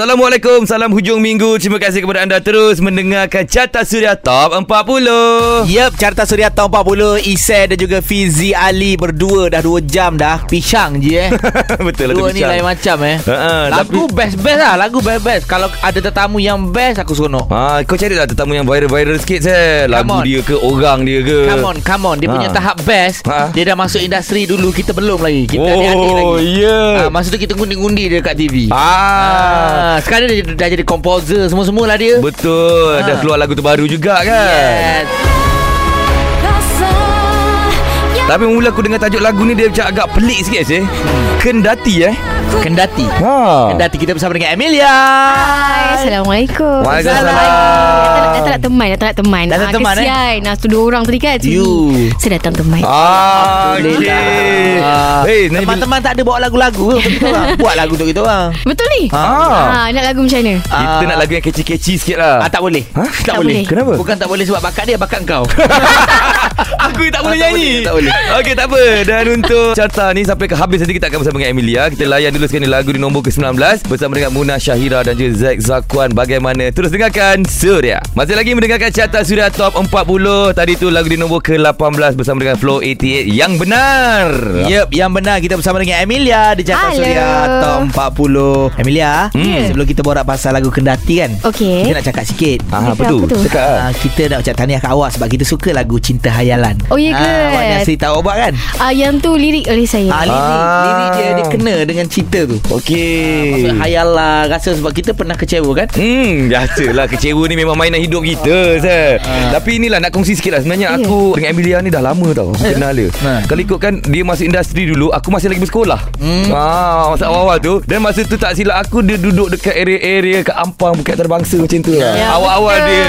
Assalamualaikum, salam hujung minggu. Terima kasih kepada anda terus mendengarkan Carta Suria Top 40. Yep, Carta Suria Tahun 40 Isai dan juga Fizi Ali Berdua dah 2 jam dah Pisang je eh Betul lah Dua ni lain macam eh Ha, Lagu tapi- best-best lah Lagu best-best Kalau ada tetamu yang best Aku seronok Ha, kau cari lah tetamu yang viral-viral sikit saya. Lagu on. dia ke, orang dia ke. Come on, come on Dia punya Ha. tahap best Ha. Dia dah masuk industri dulu Kita belum lagi Kita Oh, adik-adik lagi ya. Ah, masa tu kita ngundi-ngundi dia kat TV. Ah. Ah, sekarang dia dah jadi komposer semua-semua lah dia. Betul. Ha. Dah keluar lagu terbaru juga kan. Yes. Tapi mula aku dengar tajuk lagu ni dia macam agak pelik sikit sih. Kendati eh. Kendati. Ha. Kendati kita bersama dengan Amelia. Hai, Assalamualaikum. Waalaikumsalam. Datang, datang nak teman, datang nak teman. Datang Ah, teman, eh? Kesian. Nah, tu dua orang tadi kan. sini. You. Saya datang teman. Ah, okey. Alhamdulillah. Hey, Teman-teman tak ada bawa lagu-lagu orang. Buat lagu untuk kita orang. Betul ni? Ah. Ah, nak lagu macam mana? Kita nak lagu yang keci-keci sikit lah. Ah, tak boleh. Ha? Tak, Tak boleh. boleh. Kenapa? Bukan tak boleh sebab bakat dia, bakat kau. Aku tak boleh tak nyanyi boleh, tak boleh. Okey tak apa Dan untuk carta ni Sampai ke habis nanti Kita akan bersama dengan Emilia Kita layan dulu sekali lagu di nombor ke-19 Bersama dengan Muna Syahira Dan juga Zack Zakwan Bagaimana Terus dengarkan Surya Masih lagi mendengarkan carta Surya Top 40 Tadi tu lagu di nombor ke-18 Bersama dengan Flow 88 Yang benar Yep, yang benar kita bersama dengan Amelia di Hello. Suria Top 40. Amelia, Hmm. sebelum kita borak pasal lagu Kendati kan. Okey. Kita nak cakap sikit. Ah, apa Cakap tu? Cakap. Ah, kita nak ucap tahniah kat awak sebab kita suka lagu Cinta Hayalan. Oh, ya ke? Ah, awak dah cerita awak buat kan? Ah, yang tu lirik oleh saya. Ah, lirik, Ah. lirik dia dia kena dengan cinta tu. Okey Maksud hayal lah rasa sebab kita pernah kecewa kan? Hmm, biasalah kecewa ni memang mainan hidup kita, Sir. Tapi inilah nak kongsi sikit lah. Sebenarnya Ya. aku dengan Emilia ni dah lama tau. Aku kenal dia. Ha. Kalau ikutkan dia masuk industri dulu, aku masih lagi bersekolah. Hmm. Ah, masa awal-awal tu. Dan masa tu tak silap aku dia duduk dekat area-area kat Ampang Bukit Terbangsa macam tu lah. Ya, Awal-awal betul. dia.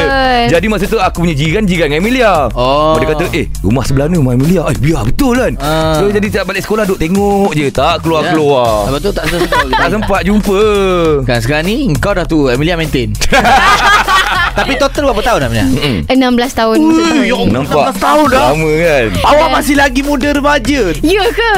Jadi masa tu aku punya jiran jiran dengan Emilia. Oh. Dia kata, "Eh, rumah sebelah ni rumah Emilia." Eh, biar betul kan. Ah. So jadi tak balik sekolah duduk tengok je, tak Ya. keluar-keluar. Lepas tu tak sempat Tak sempat jumpa. Kan sekarang ni kau dah tu Amelia maintain. Tapi total berapa tahun Amelia? Mm. 16 tahun. maksud tahun ya. Allah. Nampak 16 tahun dah. Lama kan Awak masih lagi muda remaja. Ya ke?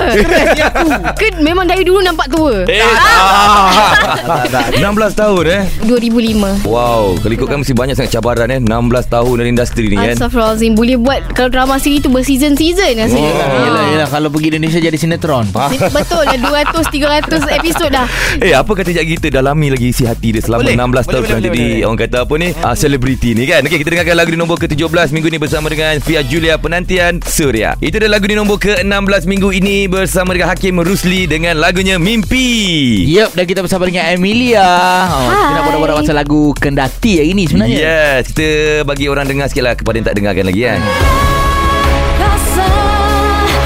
ke memang dari dulu nampak tua. Eh Tak, tak, tak. 16 tahun eh 2005. Wow Kalau ikutkan mesti banyak sangat cabaran eh 16 tahun dalam industri ni kan Astaghfirullahalazim Boleh buat Kalau drama siri tu Berseason-season rasanya Oh. Yelah, yelah kalau pergi Indonesia jadi sinetron. Betul lah 200-300 episod dah Eh apa kata Cik kita dalami lagi isi hati dia selama Boleh. 16 tahun Boleh, boleh, jadi boleh. orang kata apa ni uh, selebriti ni kan. Okey kita dengarkan lagu di nombor ke-17 minggu ni bersama dengan Fia Julia penantian Surya. Itu adalah lagu di nombor ke-16 minggu ini bersama dengan Hakim Rusli dengan lagunya Mimpi. Yup, dan kita bersama dengan Amelia. Oh, kita nak borak-borak pasal lagu Kendati hari ni sebenarnya. Yes, kita bagi orang dengar sikit lah kepada yang tak dengarkan lagi kan.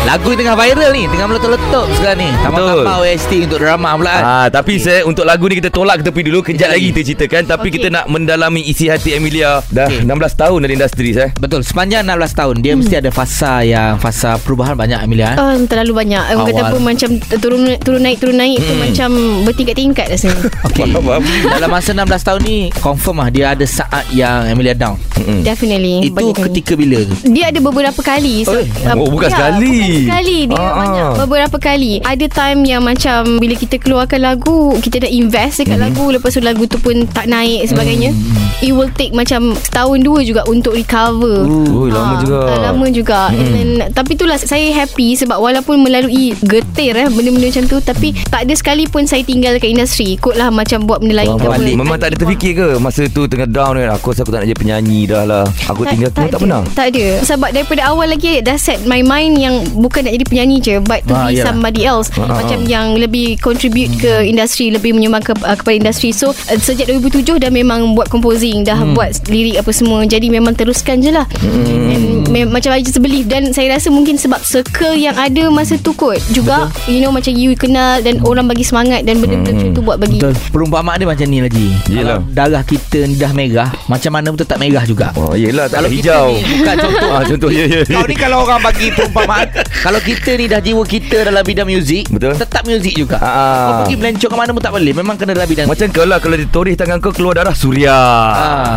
Lagu tengah viral ni, tengah meletup-letup sekarang ni. Tambah-tambah OST untuk drama pula kan. Ah, tapi saya untuk lagu ni kita tolak ke tepi dulu kejap lagi kita ceritakan tapi Okey. kita nak mendalami isi hati Emilia dah Okey. 16 tahun dalam industri saya. Betul, sepanjang 16 tahun dia mesti ada fasa yang fasa perubahan banyak Amelia. eh? Oh, terlalu banyak Orang kata Awal. apa Macam turun turun naik Turun naik tu Macam bertingkat-tingkat rasanya faham. Dalam masa 16 tahun ni confirm lah dia ada saat yang Amelia down. Mm-mm. Definitely Itu ketika bila tu? dia ada beberapa kali Oh, uh, bukan ya, sekali. Bukan sekali Dia Ah, banyak ah. Beberapa kali Ada time yang macam Bila kita keluarkan lagu Kita dah invest dekat Mhm. lagu Lepas tu lagu tu pun Tak naik sebagainya Mhm. It will take macam Setahun dua juga Untuk recover lama Ah, juga. ah, Lama juga Hmm. And then, Tapi itulah Saya happy Sebab walaupun melalui Getir eh Benda-benda macam tu Tapi tak ada sekali pun Saya tinggal kat industri Ikutlah macam Buat benda lain ke. Memang tak ada terfikir ke Masa tu tengah down kan Aku rasa aku tak nak jadi penyanyi dah lah Aku tinggal tak, tak ada. pernah Tak ada Sebab daripada awal lagi Dah set my mind Yang bukan nak jadi penyanyi je But to Ah, be yalah. somebody else Ah, ah, Macam ah. yang lebih Contribute ke industri Lebih menyumbang ke, uh, kepada industri So uh, sejak 2007 Dah memang buat composing Dah Hmm. buat lirik apa semua Jadi memang teruskan je lah And me- Macam I just believe Dan saya rasa mungkin Sebab circle yang ada Masa tu kot Juga You know macam you kenal Dan orang bagi semangat Dan benda-benda macam tu Buat bagi Betul. Perumpamaan dia macam ni lagi. Yelah. Kalau darah kita ni dah merah, macam mana pun tetap merah juga. Oh yelah tak Kalau hijau ni bukan contoh. ah, Contoh ya ya Kau ni kalau orang bagi perumpamaan Kalau kita ni dah jiwa kita dalam bidang muzik Betul. Tetap muzik juga. Ah. Kau pergi melencong ke mana pun tak boleh Memang kena dalam bidang Macam kau lah Kalau ditorih tangan kau Keluar darah suria.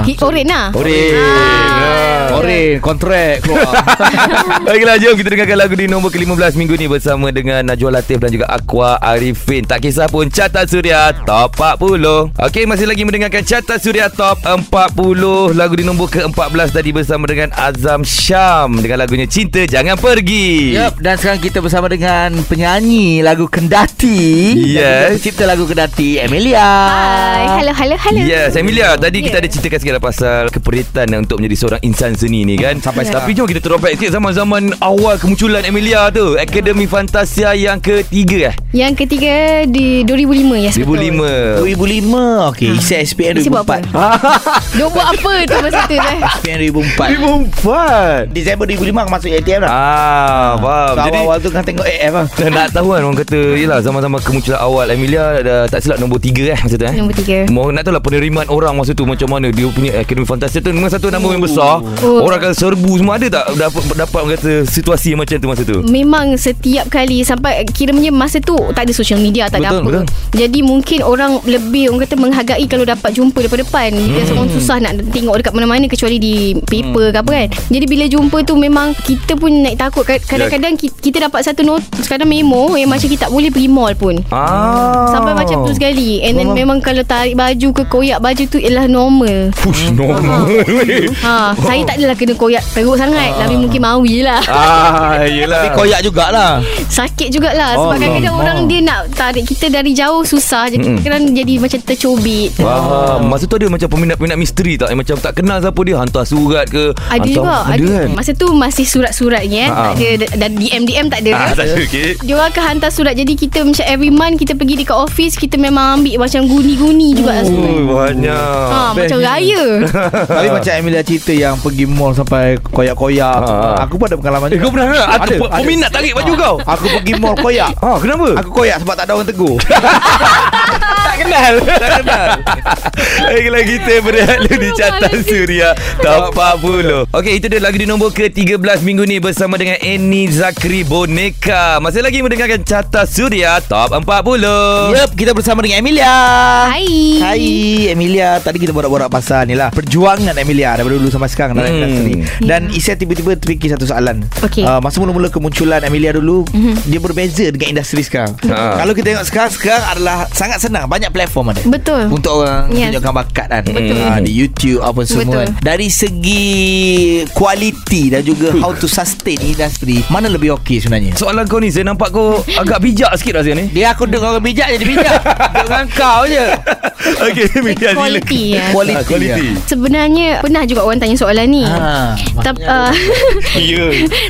Hit oren lah. Oren ah. Oren kontrak keluar. Baiklah jom kita dengarkan lagu di nombor ke-15 minggu ni Bersama dengan Najwa Latif dan juga Aqua Arifin. Tak kisah pun Carta Suria Top 40 Okey masih lagi mendengarkan Carta Suria Top 40 Lagu di nombor ke-14 tadi bersama dengan Azam Syam Dengan lagunya Cinta Jangan Pergi Yup, dan sekarang kita bersama dengan penyanyi lagu Kendati. Yes. Pencipta lagu Kendati Emilia. Hai. Hello hello hello. Yes Emilia Tadi Ya. kita ada ceritakan sikit lah pasal Keperitan untuk menjadi seorang insan seni ni kan? Sampai Ya. Tapi jom kita throwback sikit Zaman-zaman awal kemunculan Emilia tu. Akademi Fantasia yang ketiga eh? Yang ketiga di 2005 Yes betul. 2005 2005 Okey, isi SPN Isi buat 2004 Dia buat apa tu masa tu eh? SPN 2004 2004 Disember 2005 aku masuk ATM dah Ah, faham. So, Jadi awal-awal tu kan tengok AF lah. Nak tahu kan orang kata Yelah zaman-zaman kemunculan awal Emilia dah tak silap nombor 3 eh masa tu eh? Nombor tiga. Mohon nak tahu lah penerimaan orang masa tu macam mana dia punya Akademi Fantasia tu. Memang satu nama yang besar. Oh. Orang akan serbu semua ada tak dapat dapat orang kata situasi macam tu masa tu. Memang setiap kali Sampai kiranya masa tu Tak ada social media Tak ada Betul, apa. betul. Jadi mungkin orang Lebih orang kata menghargai Kalau dapat jumpa depan-depan. Hmm. Biasa orang susah nak tengok Dekat mana-mana Kecuali di paper ke apa kan. Jadi bila jumpa tu Memang kita pun naik takut. Kad- Kadang-kadang Ya. ki- kita dapat satu not Kadang memo Yang macam kita tak boleh pergi mall pun Ah. Sampai macam tu sekali And then memang kalau tarik baju ke Koyak baju tu Ialah normal Push normal. ha, Saya tak adalah kena koyak teruk sangat Tapi mungkin mawi lah ah, yelah. Tapi koyak jugalah Sakit jugalah Oh, Sebab kadang-kadang Allah. orang dia nak tarik kita dari jauh susah Jadi Mm-mm. kadang jadi macam tercobit Faham. Masa tu ada macam peminat-peminat misteri tak? Yang macam tak kenal siapa dia hantar surat ke? Ada hantar, juga Ada kan? Masa tu masih surat-surat ni eh. Ha. Tak ada Dan DM-DM tak ada Ah, tak ada okey. Dia orang akan hantar surat Jadi kita macam every month Kita pergi dekat office Kita memang ambil Macam guni-guni juga Oh, banyak. ha, Macam raya Tapi macam Emilia cerita yang pergi mall sampai koyak-koyak Ha. Aku pun ada pengalaman Eh, kau pernah? Ada, Ada, ada. peminat tarik baju kau? Aku pergi mall koyak Ah, kenapa? Aku koyak sebab tak ada orang tegur kenal. tak kenal. Baiklah kita berehat di Carta Suria Top 40. Okey, itu dia lagu di nombor ke-13 minggu ni bersama dengan Eni Zakri Boneka. Masih lagi mendengarkan Carta Suria Top 40. Yup, kita bersama dengan Emilia Hai Hai Emilia Tadi kita borak-borak pasal ni lah Perjuangan Emilia Daripada dulu sampai sekarang Dalam Hmm. industri Dan Isya tiba-tiba terfikir satu soalan Okey. uh, Masa mula-mula kemunculan Emilia dulu Dia berbeza dengan industri sekarang Ha. Kalau kita tengok sekarang Sekarang adalah Sangat senang Banyak platform ada? Betul. Untuk orang Yes. tunjukkan bakat kan Betul. Ah, Di YouTube apa semua. Betul. Dari segi Kualiti Dan juga How to sustain industri Mana lebih okey sebenarnya? Soalan kau ni Saya nampak kau Agak bijak sikit rasanya ni. Dia aku dengar orang bijak Jadi bijak. Dengan kau je. Sila Quality ya. Quality, Ah, Quality. Sebenarnya Pernah juga orang tanya soalan ni. Ha, Tap, uh, Ya.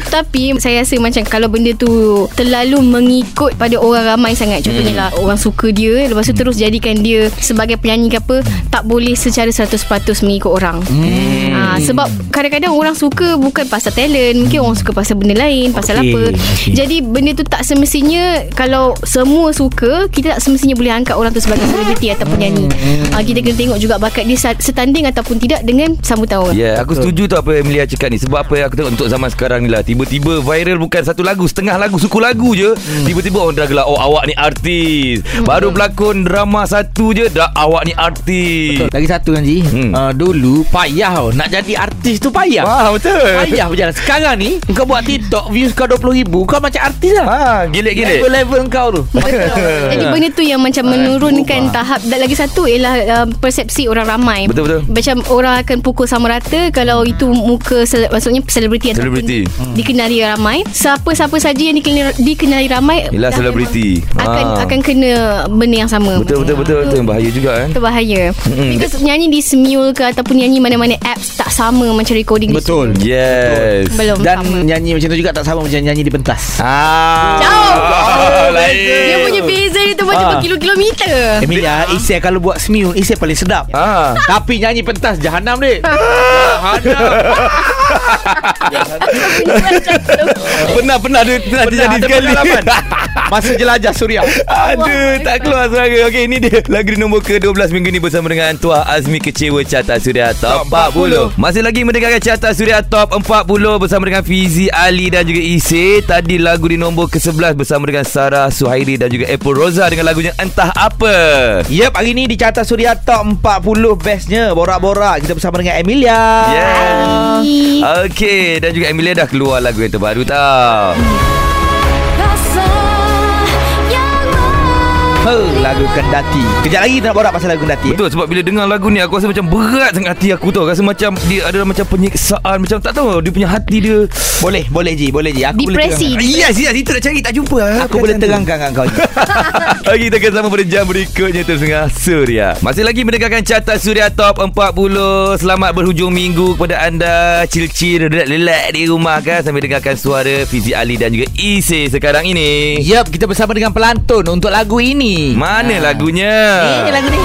Tapi saya rasa macam kalau benda tu terlalu mengikut pada orang ramai sangat. Contohnya Hmm. lah orang suka dia lepas tu terus jadikan dia sebagai penyanyi ke apa tak boleh secara 100% mengikut orang. Hmm. Ha, sebab kadang-kadang orang suka bukan pasal talent mungkin orang suka pasal benda lain pasal Okey, apa. okey. Jadi benda tu tak semestinya kalau semua suka kita tak semestinya boleh angkat orang tu sebagai selebriti atau penyanyi. Ha, kita kena tengok juga bakat dia setanding ataupun tidak dengan sambutan orang. Ya, yeah, aku setuju tu apa yang Emilia cakap ni Sebab apa yang aku tengok untuk zaman sekarang ni lah Tiba-tiba viral bukan satu lagu Setengah lagu, suku lagu je hmm. Tiba-tiba orang dah gelar Oh awak ni artis hmm. Baru berlakon drama satu je Dah awak ni artis Lagi satu kan Ji Hmm. hmm. uh, Dulu payah tau Nak jadi artis tu payah Wah, betul Payah berjalan Sekarang ni Kau buat TikTok Views kau RM20,000 Kau macam artis lah Ha, gilik-gilik Level-level kau tu Jadi benda tu yang macam menurunkan tahap dan lagi satu ialah uh, persepsi orang ramai. Betul, betul. Macam orang akan pukul sama rata kalau itu muka sele, maksudnya selebriti ataupun Selebriti. dikenali ramai. Siapa-siapa saja yang dikenali, dikenali ramai dah selebriti. akan Ah. akan kena benda yang sama. Betul, betul, betul bahaya juga kan Itu bahaya. Mm-mm. Because nyanyi di Smule ke ataupun nyanyi mana-mana apps tak sama macam recording Betul. di Smule. Yes Belum Dan sama. nyanyi macam tu juga Tak sama macam nyanyi di pentas Ah, Jauh. Ah, lain. Dia punya beza dia tu macam Ah. berkilo-kilometer. Emilia Isai kalau buat smule Isai paling sedap Ah. Tapi nyanyi pentas Jahanam dek Jahanam Pernah pernah dia pernah terjadi sekali. Masa jelajah Suria. Aduh, tak keluar suara. Okey, ini dia lagu di nombor ke-12 minggu ni bersama dengan Tuah Azmi Kecewa Carta Suria Top 40. Masih lagi mendengarkan Carta Suria Top 40 bersama dengan Fizi Ali dan juga Ise. Tadi lagu di nombor ke-11 bersama dengan Sarah Suhairi dan juga Apple Roza dengan lagunya Entah Apa. Yep, hari ni di Carta Suria Top 40 bestnya. Borak-borak kita bersama dengan Emilia. Yeah. Okey, dan juga Emilia dah keluar lagu yang terbaru tau. He, lagu Kendati. Kejap lagi kita nak borak pasal lagu Kendati. Eh? Betul sebab bila dengar lagu ni aku rasa macam berat sangat hati aku tau. Rasa macam dia ada macam penyiksaan macam tak tahu dia punya hati dia Boleh, boleh Ji, boleh Ji. Aku Depresi. boleh Yes, yes, itu nak cari tak jumpa. Aku boleh terangkan dengan kau. Okey, kita akan sama pada jam berikutnya terus dengan Surya. Masih lagi mendengarkan carta Surya Top 40. Selamat berhujung minggu kepada anda. Chill-chill, relax di rumah kan sambil dengarkan suara Fizi Ali dan juga Ise sekarang ini. Yep, kita bersama dengan pelantun untuk lagu ini. Mana Ah. lagunya? Ni lagu ni.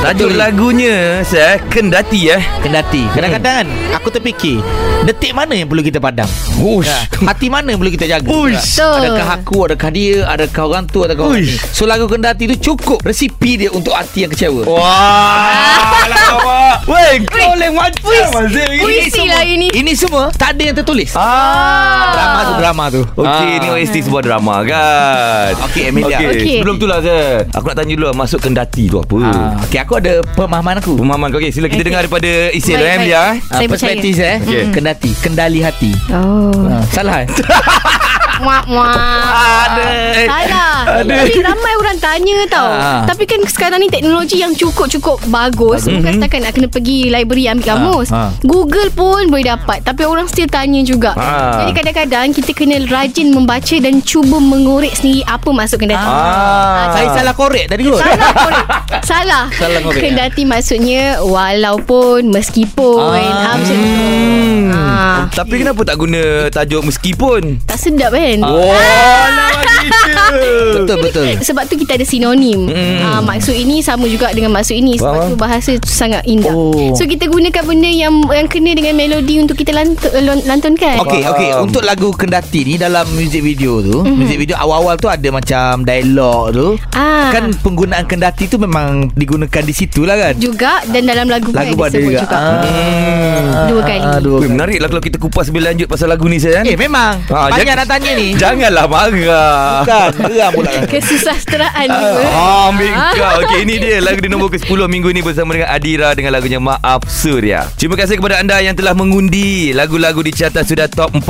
Tajuk Betul. lagunya saya Kendati eh. Kendati. Kadang-kadang kan aku terfikir detik mana yang perlu kita padam? Ush. Ha, hati mana yang perlu kita jaga? Uish. Ha, Adakah aku, adakah dia, adakah orang tu, adakah orang ni? So lagu Kendati tu cukup resipi dia untuk hati yang kecewa. Wah, lawak. Weh, kau lain macam Azim. Puisi lah ini Ini semua tak ada yang tertulis. Ah. Drama tu, drama tu. Okey, Ah. ni OST sebuah drama kan. Okey, Emilia. Okey, Okey. sebelum tu lah Zah. Aku nak tanya dulu lah, masuk kendati tu apa? Ah, Okey, aku ada pemahaman aku. Pemahaman kau. Okey, sila kita Okey. dengar daripada Isil Baik, lah, baik. Emilia. Ah, Saya perspektif percaya. eh. Okey. Kendati, kendali hati. Oh Ah, salah eh? Muak muak Ada. Salah Ada. Tapi ramai orang tanya tau Ah. Tapi kan sekarang ni teknologi yang cukup-cukup bagus Bukan setakat nak kena pergi library ambil kamus ah. Google pun boleh dapat Tapi orang still tanya juga Ah. Jadi kadang-kadang kita kena rajin membaca Dan cuba mengorek sendiri Apa masuk kendati Ah. Saya salah korek tadi kot. Salah korek Salah Salah korek, Kendati maksudnya Walaupun Meskipun Ah. ah. Macam tu Hmm. Ah. Tapi kenapa tak guna tajuk meskipun? Tak sedap kan Oh, lawak gitu. Betul, betul. Sebab tu kita ada sinonim Hmm. mm. maksud ini sama juga dengan maksud ini sebab Faham. tu bahasa tu sangat indah. Oh. So kita gunakan benda yang yang kena dengan melodi untuk kita lantun, lantunkan. Okey, Faham. okey. Untuk lagu Kendati ni dalam music video tu, mm-hmm. music video awal-awal tu ada macam dialog tu. Ah. Kan penggunaan Kendati tu memang digunakan di situ lah kan. juga dan dalam lagu, Lagu kan ada juga. juga. Ah, Dua kali. Ah, dua Weh, kali. menarik lah kalau kita kupas lebih lanjut pasal lagu ni saya. Eh memang Ah, Banyak jangan- nak tanya ni Janganlah marah. Bukan. Geram pula. Kan Kesusasteraan juga. Ah, ambil kau. Okey ini dia Lagu di nombor ke-10 minggu ni Bersama dengan Adira Dengan lagunya Maaf Surya. Terima kasih kepada anda Yang telah mengundi Lagu-lagu di carta Sudah top 40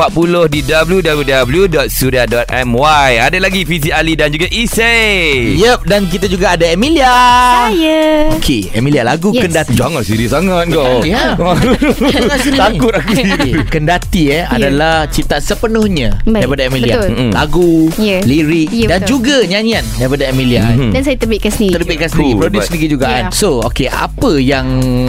Di www.surya.my Ada lagi Fizi Ali Dan juga Isay Yup Dan kita juga ada Emilia. Saya. Okey Emilia lagu Yes. Kendati. Jangan serius sangat kau. Ya. Takut aku Okey, Kendati eh adalah cipta sepenuhnya Baik, daripada Emilia. betul. Lagu, Ya. Lirik Ya, dan betul. juga nyanyian daripada Emilia. Mhm. Dan saya terbitkan sendiri. Terbitkan sendiri, Cool, produce sendiri juga Ya. kan. So, okey, apa yang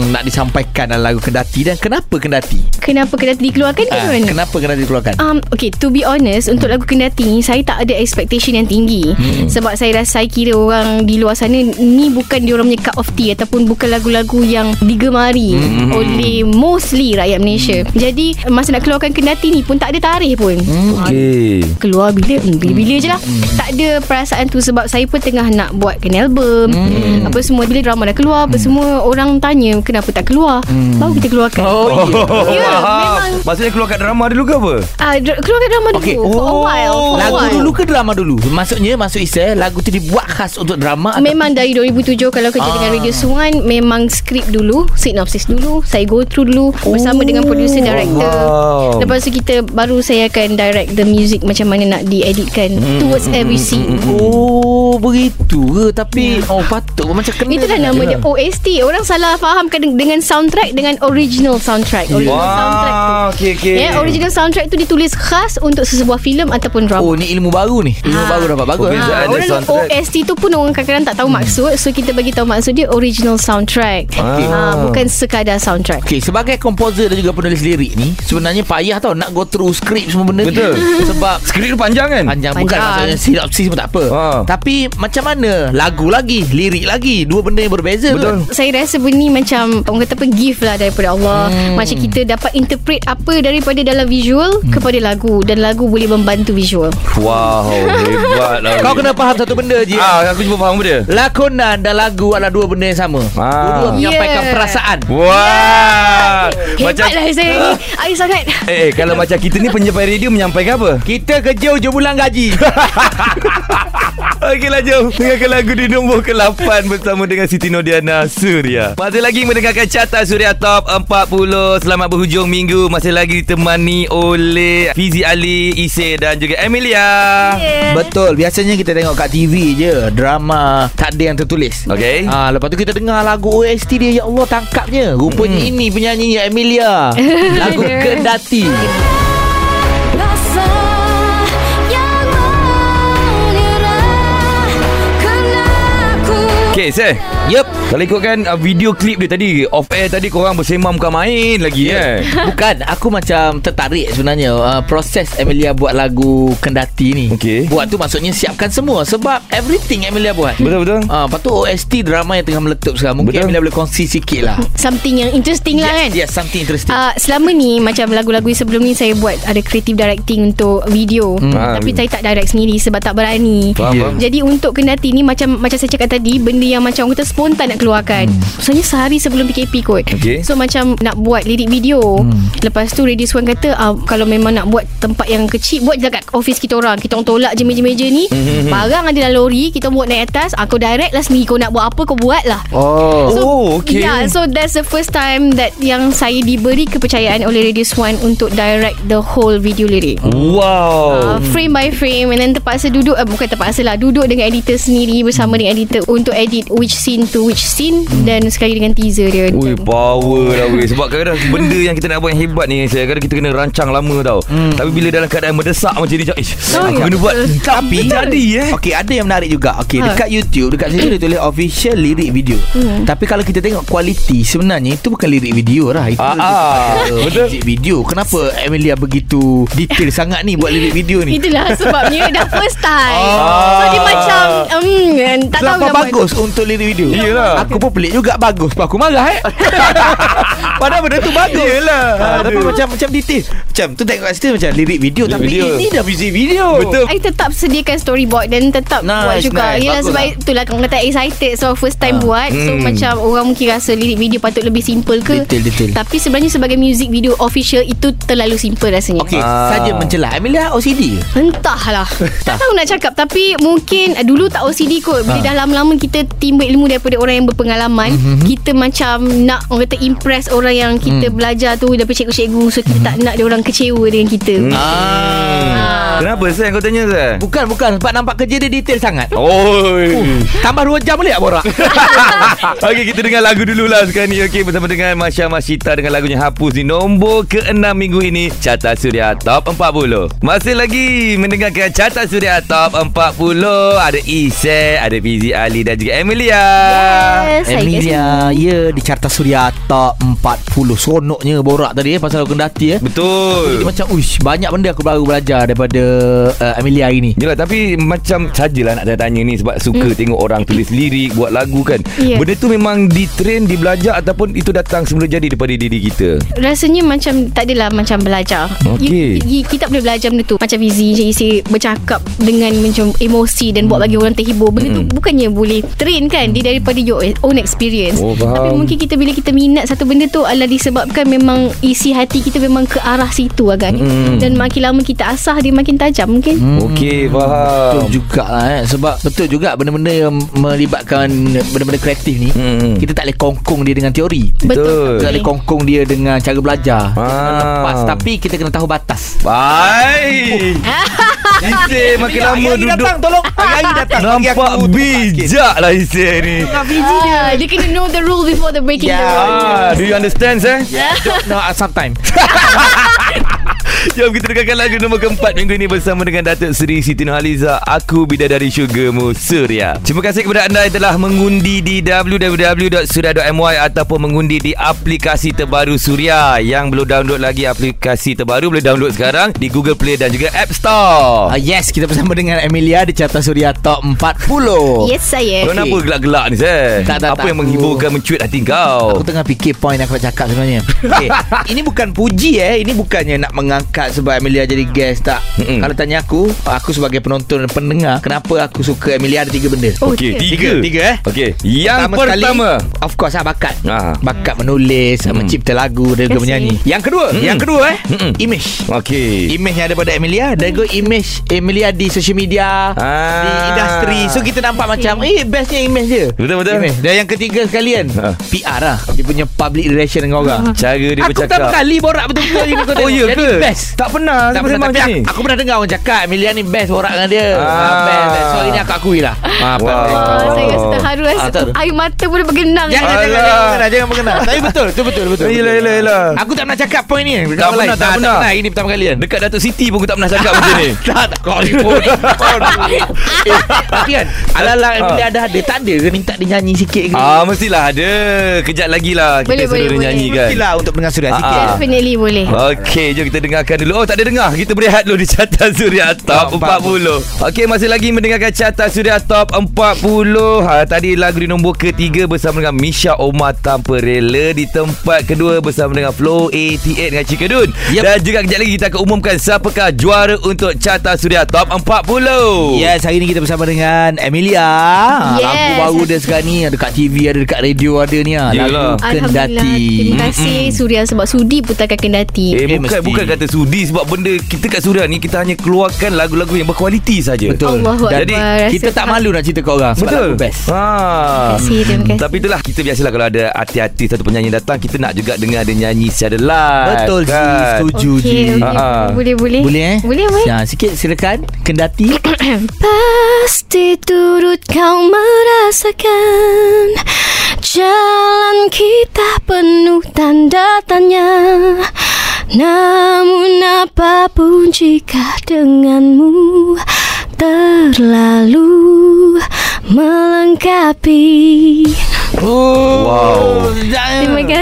nak disampaikan dalam lagu Kendati dan kenapa Kendati? Kenapa Kendati dikeluarkan ke Ah, mana? kenapa Kendati dikeluarkan? Um, okay, to be honest Untuk lagu Kendati ni Saya tak ada expectation yang tinggi hmm. Sebab saya rasa Saya kira orang di luar sana Ni bukan diorang punya cup of tea Ataupun bukan lagu-lagu yang Digemari hmm. Oleh mostly rakyat Malaysia hmm. Jadi Masa nak keluarkan Kendati ni pun Tak ada tarikh pun hmm. Okey Keluar bila hmm, Bila-bila je lah Tak ada perasaan tu Sebab saya pun tengah nak Buatkan album Hmm. Apa semua Bila drama dah keluar Apa semua Orang tanya Kenapa tak keluar Baru kita keluarkan Oh, Oh, Ya, faham. memang. Maksudnya keluar kat drama dulu ke apa? Ah, dr- keluarkan drama dulu Okey. For a while for a Lagu while. dulu ke drama dulu? Maksudnya, maksud Isai, lagu tu dibuat khas untuk drama atau Memang dari 2007 Kalau kerja Ah. dengan Radio Suan Memang skrip dulu Synopsis dulu Saya go through dulu Bersama dengan producer director wow. Lepas tu kita Baru saya akan direct the music Macam mana nak dieditkan Towards every scene Oh, begitu ke? Tapi, oh patut pun macam kena. Itulah nama dia OST Orang salah fahamkan Dengan soundtrack Dengan original soundtrack Original soundtrack tu okey okey. Ya, original soundtrack tu ditulis khas untuk sesebuah filem ataupun drama. Oh, ni ilmu baru ni. Ilmu Ah. baru dapat. Bagus. Ha, ada orang soundtrack. OST tu pun orang kadang-kadang tak tahu maksud So kita bagi tahu maksud dia Original soundtrack Ah. ha, Bukan sekadar soundtrack Okay, sebagai komposer dan juga penulis lirik ni Sebenarnya payah tau Nak go through skrip semua benda Betul. ni Sebab Skrip tu panjang kan? Panjang, Bukan Panjang. Maksudnya Sinopsis pun tak apa Ah. Tapi macam mana Lagu lagi Lirik lagi Dua benda yang berbeza Betul. ke? Saya rasa benda ni macam Orang kata apa Gift lah daripada Allah hmm. Macam kita dapat interpret Apa daripada dalam visual hmm. Kepada lagu Dan lagu boleh membantu visual Wow Hebat lah Kau kena faham satu benda je Ah, aku cuba faham dia Lakonan dan lagu adalah dua benda yang sama Ah. Dua-dua menyampaikan Yeah. perasaan Wah Macam Hebat lah saya ni Air sangat Eh kalau macam kita ni penyampai radio menyampaikan apa? Kita kerja hujung bulan gaji Okeylah jom Dengarkan lagu di nombor ke-8 Bersama dengan Siti Nodiana Surya. Masih lagi mendengarkan Carta Surya Top 40 Selamat berhujung minggu. Masih lagi ditemani oleh Fizi Ali Ise dan juga Emilia. Yeah. Betul. Biasanya kita tengok kat TV je Drama Tak ada yang tertulis. Okey. Ah, lepas tu kita dengar lagu OST dia Ya Allah tangkapnya. Rupanya Hmm. ini penyanyinya Emilia. Lagu Kendati Rasa ku Okay Yup Kalau ikutkan uh, video klip dia tadi Off air tadi korang bersemam bukan main lagi eh Bukan Aku macam tertarik sebenarnya uh, Proses Emilia buat lagu Kendati ni. Okey. Buat tu maksudnya siapkan semua Sebab everything Emilia buat. Betul-betul Ah, lepas tu OST drama yang tengah meletup sekarang Mungkin Betul. Emilia boleh kongsi sikit lah. Something yang interesting lah kan? Yes, yes something interesting. Uh, selama ni Macam lagu-lagu sebelum ni Saya buat ada creative directing Untuk video. Ah. Tapi saya tak direct sendiri Sebab tak berani. Faham, Ya. faham. Jadi untuk kendati ni Macam macam saya cakap tadi Benda yang macam Orang kata spontan nak keluarkan. Sebenarnya sehari sebelum PKP kot. Okey. So macam nak buat lirik video. Lepas tu Radio Swan kata ah, Kalau memang nak buat tempat yang kecil Buat je kat office kita orang. Kita orang tolak je meja-meja ni. Barang ada dalam lori Kita buat naik atas. Ah, Kau direct lah sendiri Kau nak buat apa kau buat lah. Oh Oh, okay. Yeah, so that's the first time that yang saya diberi kepercayaan oleh Radio Swan untuk direct the whole video lirik. Wow. Uh, frame by frame. And then terpaksa duduk uh, Bukan terpaksa lah Duduk dengan editor sendiri Bersama dengan editor Untuk edit which scene to which scene Dan sekali dengan teaser dia Ui power lah weh Sebab kadang-kadang Benda yang kita nak buat yang hebat ni Saya kadang kita kena rancang lama tau hmm. Tapi bila dalam keadaan mendesak macam ni Ish Oh, Aku ya. kena buat Tapi Jadi eh Okey ada yang menarik juga Okey Ha. dekat YouTube Dekat situ dia tulis Official lirik video Hmm. Tapi kalau kita tengok Kualiti Sebenarnya itu bukan lirik video lah Itu Ah, ah, betul. Video Kenapa Emilia begitu Detail sangat ni Buat lirik video ni Itulah sebabnya Dah first time Ah. So dia macam um, Tak tahu Kenapa nak buat. bagus Untuk lirik video Iyalah. Aku pun pelik juga Bagus Aku marah eh Padahal benda tu bagus Yelah. ha, Tapi macam Macam detail Macam tu tengok kat situ Macam lirik video Lirik Tapi video. ini dah music video Betul I tetap sediakan storyboard Dan tetap Nice, buat juga nice. Yelah sebab lah. itulah Orang kata excited So first time Ah. buat So Hmm. macam Orang mungkin rasa Lirik video patut lebih simple ke Detail, detail. Tapi sebenarnya sebagai music video official Itu terlalu simple rasanya Okey Ah. Saja mencela Emilia OCD ke? Entahlah Tak tahu nak cakap Tapi mungkin uh, Dulu tak OCD kot Bila Ha. dah lama-lama Kita timba ilmu Daripada orang yang berpengalaman Mhm. Kita macam Nak orang kata impress Orang yang kita Hmm. belajar tu Daripada cikgu-cikgu So kita tak nak dia orang kecewa Dengan kita. Hmm. Ah. Kenapa Sam kau tanya Sam Bukan bukan. Sebab nampak kerja dia detail sangat. Oi. Tambah 2 jam boleh tak borak? Okey kita dengar lagu dululah sekarang ni. Okey bersama dengan Masya Masita Dengan lagunya Hapus di nombor ke-6 minggu ini Carta Suria Top 40 Masih lagi mendengarkan Carta Suria Top 40 Ada Isai Ada Fizi Ali dan juga Emilia. Yes, saya Emilia Ya di Carta Suria Top 40 Sonoknya borak tadi eh Pasal Kendati eh. Jadi Betul macam Uish banyak benda aku baru belajar Daripada uh, Emilia hari ni. Yelah tapi macam sajalah nak tanya ni Sebab suka hmm. tengok orang tulis lirik Buat lagu kan. Ya. Benda tu memang ditrain, dibelajar Ataupun itu datang semula jadi daripada diri kita? Rasanya macam Tak adalah macam belajar. Okey. you, you, Kita boleh belajar benda tu. Macam Fizi Isi Bercakap Dengan macam emosi Dan buat bagi orang terhibur. Benda tu bukannya boleh Train kan Dia daripada your own experience. Oh, faham. Tapi mungkin kita Bila kita minat satu benda tu Adalah disebabkan memang Isi hati kita memang ke arah situ agak Mm. Dan makin lama kita asah Dia makin tajam mungkin? Okey Betul faham. Juga lah eh. Sebab betul juga Benda-benda yang melibatkan Benda-benda kreatif ni Hmm. Kita tak boleh kongkong dia dengan teori. Betul. Kita tak boleh kongkong dia dengan cara belajar. Ah. Lepas Tapi kita kena tahu batas. Bye Isai makin lama Hari-hari duduk. datang tolong. Hari-hari datang. Bagi Nampak aku bijak lah Isai ni. Ah, Dia kena know the rule Before the breaking Yeah. the rule Ah, do you understand, distance, eh? Yeah. No, uh, sometime. Jom kita dengarkan lagu nombor keempat minggu ini bersama dengan Datuk Seri Siti Nurhaliza Aku Bidadari Syurgamu Surya. Terima kasih kepada anda yang telah mengundi di www.surya.my ataupun mengundi di aplikasi terbaru Surya. Yang belum download lagi aplikasi terbaru boleh download sekarang di Google Play dan juga App Store. Ah, yes, kita bersama dengan Emilia di Carta Suria Top 40. Yes saya Kau kenapa gelak-gelak ni Seh? Tak, tak, Apa tak. yang menghiburkan mencuit hati kau? Aku tengah fikir point yang aku nak cakap sebenarnya okay. Ini bukan puji eh Ini bukannya nak mengangkat Sebab Emilia jadi guest tak Mm-mm. Kalau tanya aku Aku sebagai penonton dan pendengar Kenapa aku suka Emilia ada tiga benda Oh, Okey, dia. tiga. Tiga eh Okey, yang sekali, pertama. Of course lah bakat Ah. Bakat menulis Hmm. Mencipta lagu Dan juga menyanyi. Yang kedua Mm-mm. Yang kedua eh Mm-mm. Image Okey. Image yang ada pada Emilia Dan juga image Emilia di social media Ah. Di industri So kita nampak macam Eh bestnya image dia Betul, betul. image. Dan yang ketiga sekalian Ha. PR lah Dia punya public relation dengan orang Cara dia Aku bercakap. pertama kali borak betul-betul ini kau Oh, ya Jadi ke? best Tak pernah tak tak pernah tapi aku, aku pernah dengar orang cakap Emilia ni best borak dengan dia Ah. ah. best. So ini aku akui lah ah, Wow. Ah, saya rasa terharu rasa Ah, air mata boleh bergenang. Jangan, jangan, Alah. jangan Tapi betul Betul betul betul, Yelah, yelah, yelah. Aku tak pernah cakap point ni Tak pernah, tak pernah. Ini pertama kali kan Dekat Datuk Siti pun aku tak pernah cakap macam ni. Tak tak Kau ni pun eh, Tapi kan Ala-ala Emilia ada ada Tak ada ke minta dia nyanyi sikit ke Ah, mestilah ada. Kejap lagi lah kita Boleh, suruh boleh, dia boleh. nyanyi kan. Mestilah untuk dengar suria Ah, sikit ah. Definitely boleh. Okey, jom kita dengarkan dulu. Oh, tak ada dengar. Kita berehat dulu di Carta Suria Top Top 40. Okey, masih lagi mendengarkan Carta Suria Top 40. Ha, tadi lagu di nombor ketiga bersama dengan Misha Omar Tanpa Rela. Di tempat kedua bersama dengan Flow 88 dengan Cikadun. Yep. Dan juga kejap lagi kita akan umumkan siapakah juara untuk Carta Suria Top 40. Yes, hari ni kita bersama dengan Emilia. Yes. Lagu baru dia sekarang ni dekat TV ada dekat radio ada ni ah. Yelah. Lagu. Kendati. Terima kasih Suria sebab sudi putarkan Kendati. Eh, Eh, bukan mesti. bukan kata sudi sebab benda kita kat Suria ni kita hanya keluarkan lagu-lagu yang berkualiti saja. Betul. Allahu Jadi, Akbar. Kita tak malu nak cerita kat orang sebab Betul. lagu best. Ha. Terima kasih, terima kasih. Tapi itulah kita biasalah kalau ada artis-artis atau penyanyi datang kita nak juga dengar dia nyanyi secara live. Betul Ji, kan? setuju Okey, Ji. okey. Ha, ha. Boleh, boleh. Boleh eh? Boleh, boleh. Ya, sikit silakan. Kendati. Pasti turut kau merasakan Jalan kita penuh tanda tanya Namun apapun jika denganmu Terlalu melengkapi.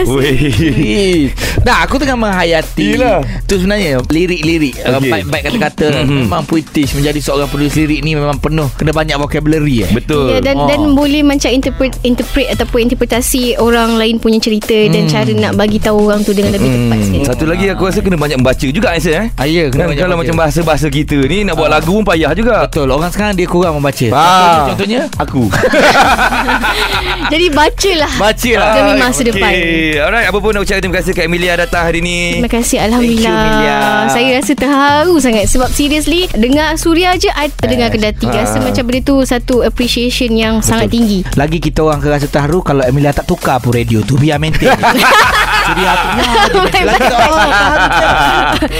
Weh. Dah aku tengah menghayati Yelah. Tu sebenarnya Lirik-lirik okay. Baik-baik kata-kata Mhm. Memang puitis Menjadi seorang penulis lirik ni Memang penuh Kena banyak vocabulary eh Betul. Ya, dan Oh. dan boleh macam interpret interpret ataupun interpretasi orang lain punya cerita dan Hmm. cara nak bagi tahu orang tu dengan lebih tepat Hmm, sikit. satu lagi aku rasa kena banyak membaca juga Aisyah eh. Ah, ya, kena Kan, banyak kalau baca. macam bahasa-bahasa kita ni nak buat Ah. lagu pun payah juga. Betul Orang sekarang dia kurang membaca Ah. Contohnya, contohnya Aku. Jadi bacalah. Baca lah Demi masa depan. Okay. Alright, apa pun nak ucapkan terima kasih kat Emilia datang hari ni. Terima kasih Thank Alhamdulillah you, Milia. Saya rasa terharu sangat Sebab seriously Dengar Suria je I terdengar Kendati Rasa Ah. macam benda tu Satu appreciation yang sangat tinggi Lagi kita orang akan rasa terharu Kalau Emilia tak tukar pun radio tu Biar maintain Suria tu.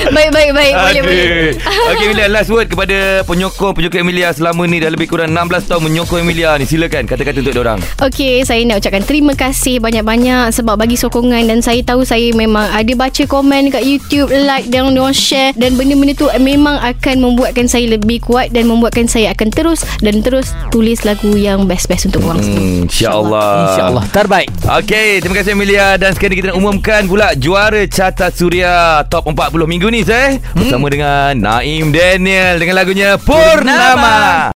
Baik baik baik. Boleh boleh. Okay Emilia Last word kepada Penyokong-penyokong Emilia. Selama ni dah lebih kurang 16 tahun Menyokong Emilia ni. Silakan kata-kata untuk orang. Okey, saya nak ucapkan terima kasih banyak-banyak sebab bagi sokongan dan saya tahu saya memang ada baca komen kat YouTube, like dan diorang share dan benda-benda tu memang akan membuatkan saya lebih kuat dan membuatkan saya akan terus dan terus tulis lagu yang best-best untuk orang semua. Hmm, InsyaAllah InsyaAllah Terbaik. Okey, terima kasih Amelia dan sekarang kita nak umumkan pula juara Carta Suria Top 40 minggu ni saya bersama dengan Naim Daniel dengan lagunya Purnama.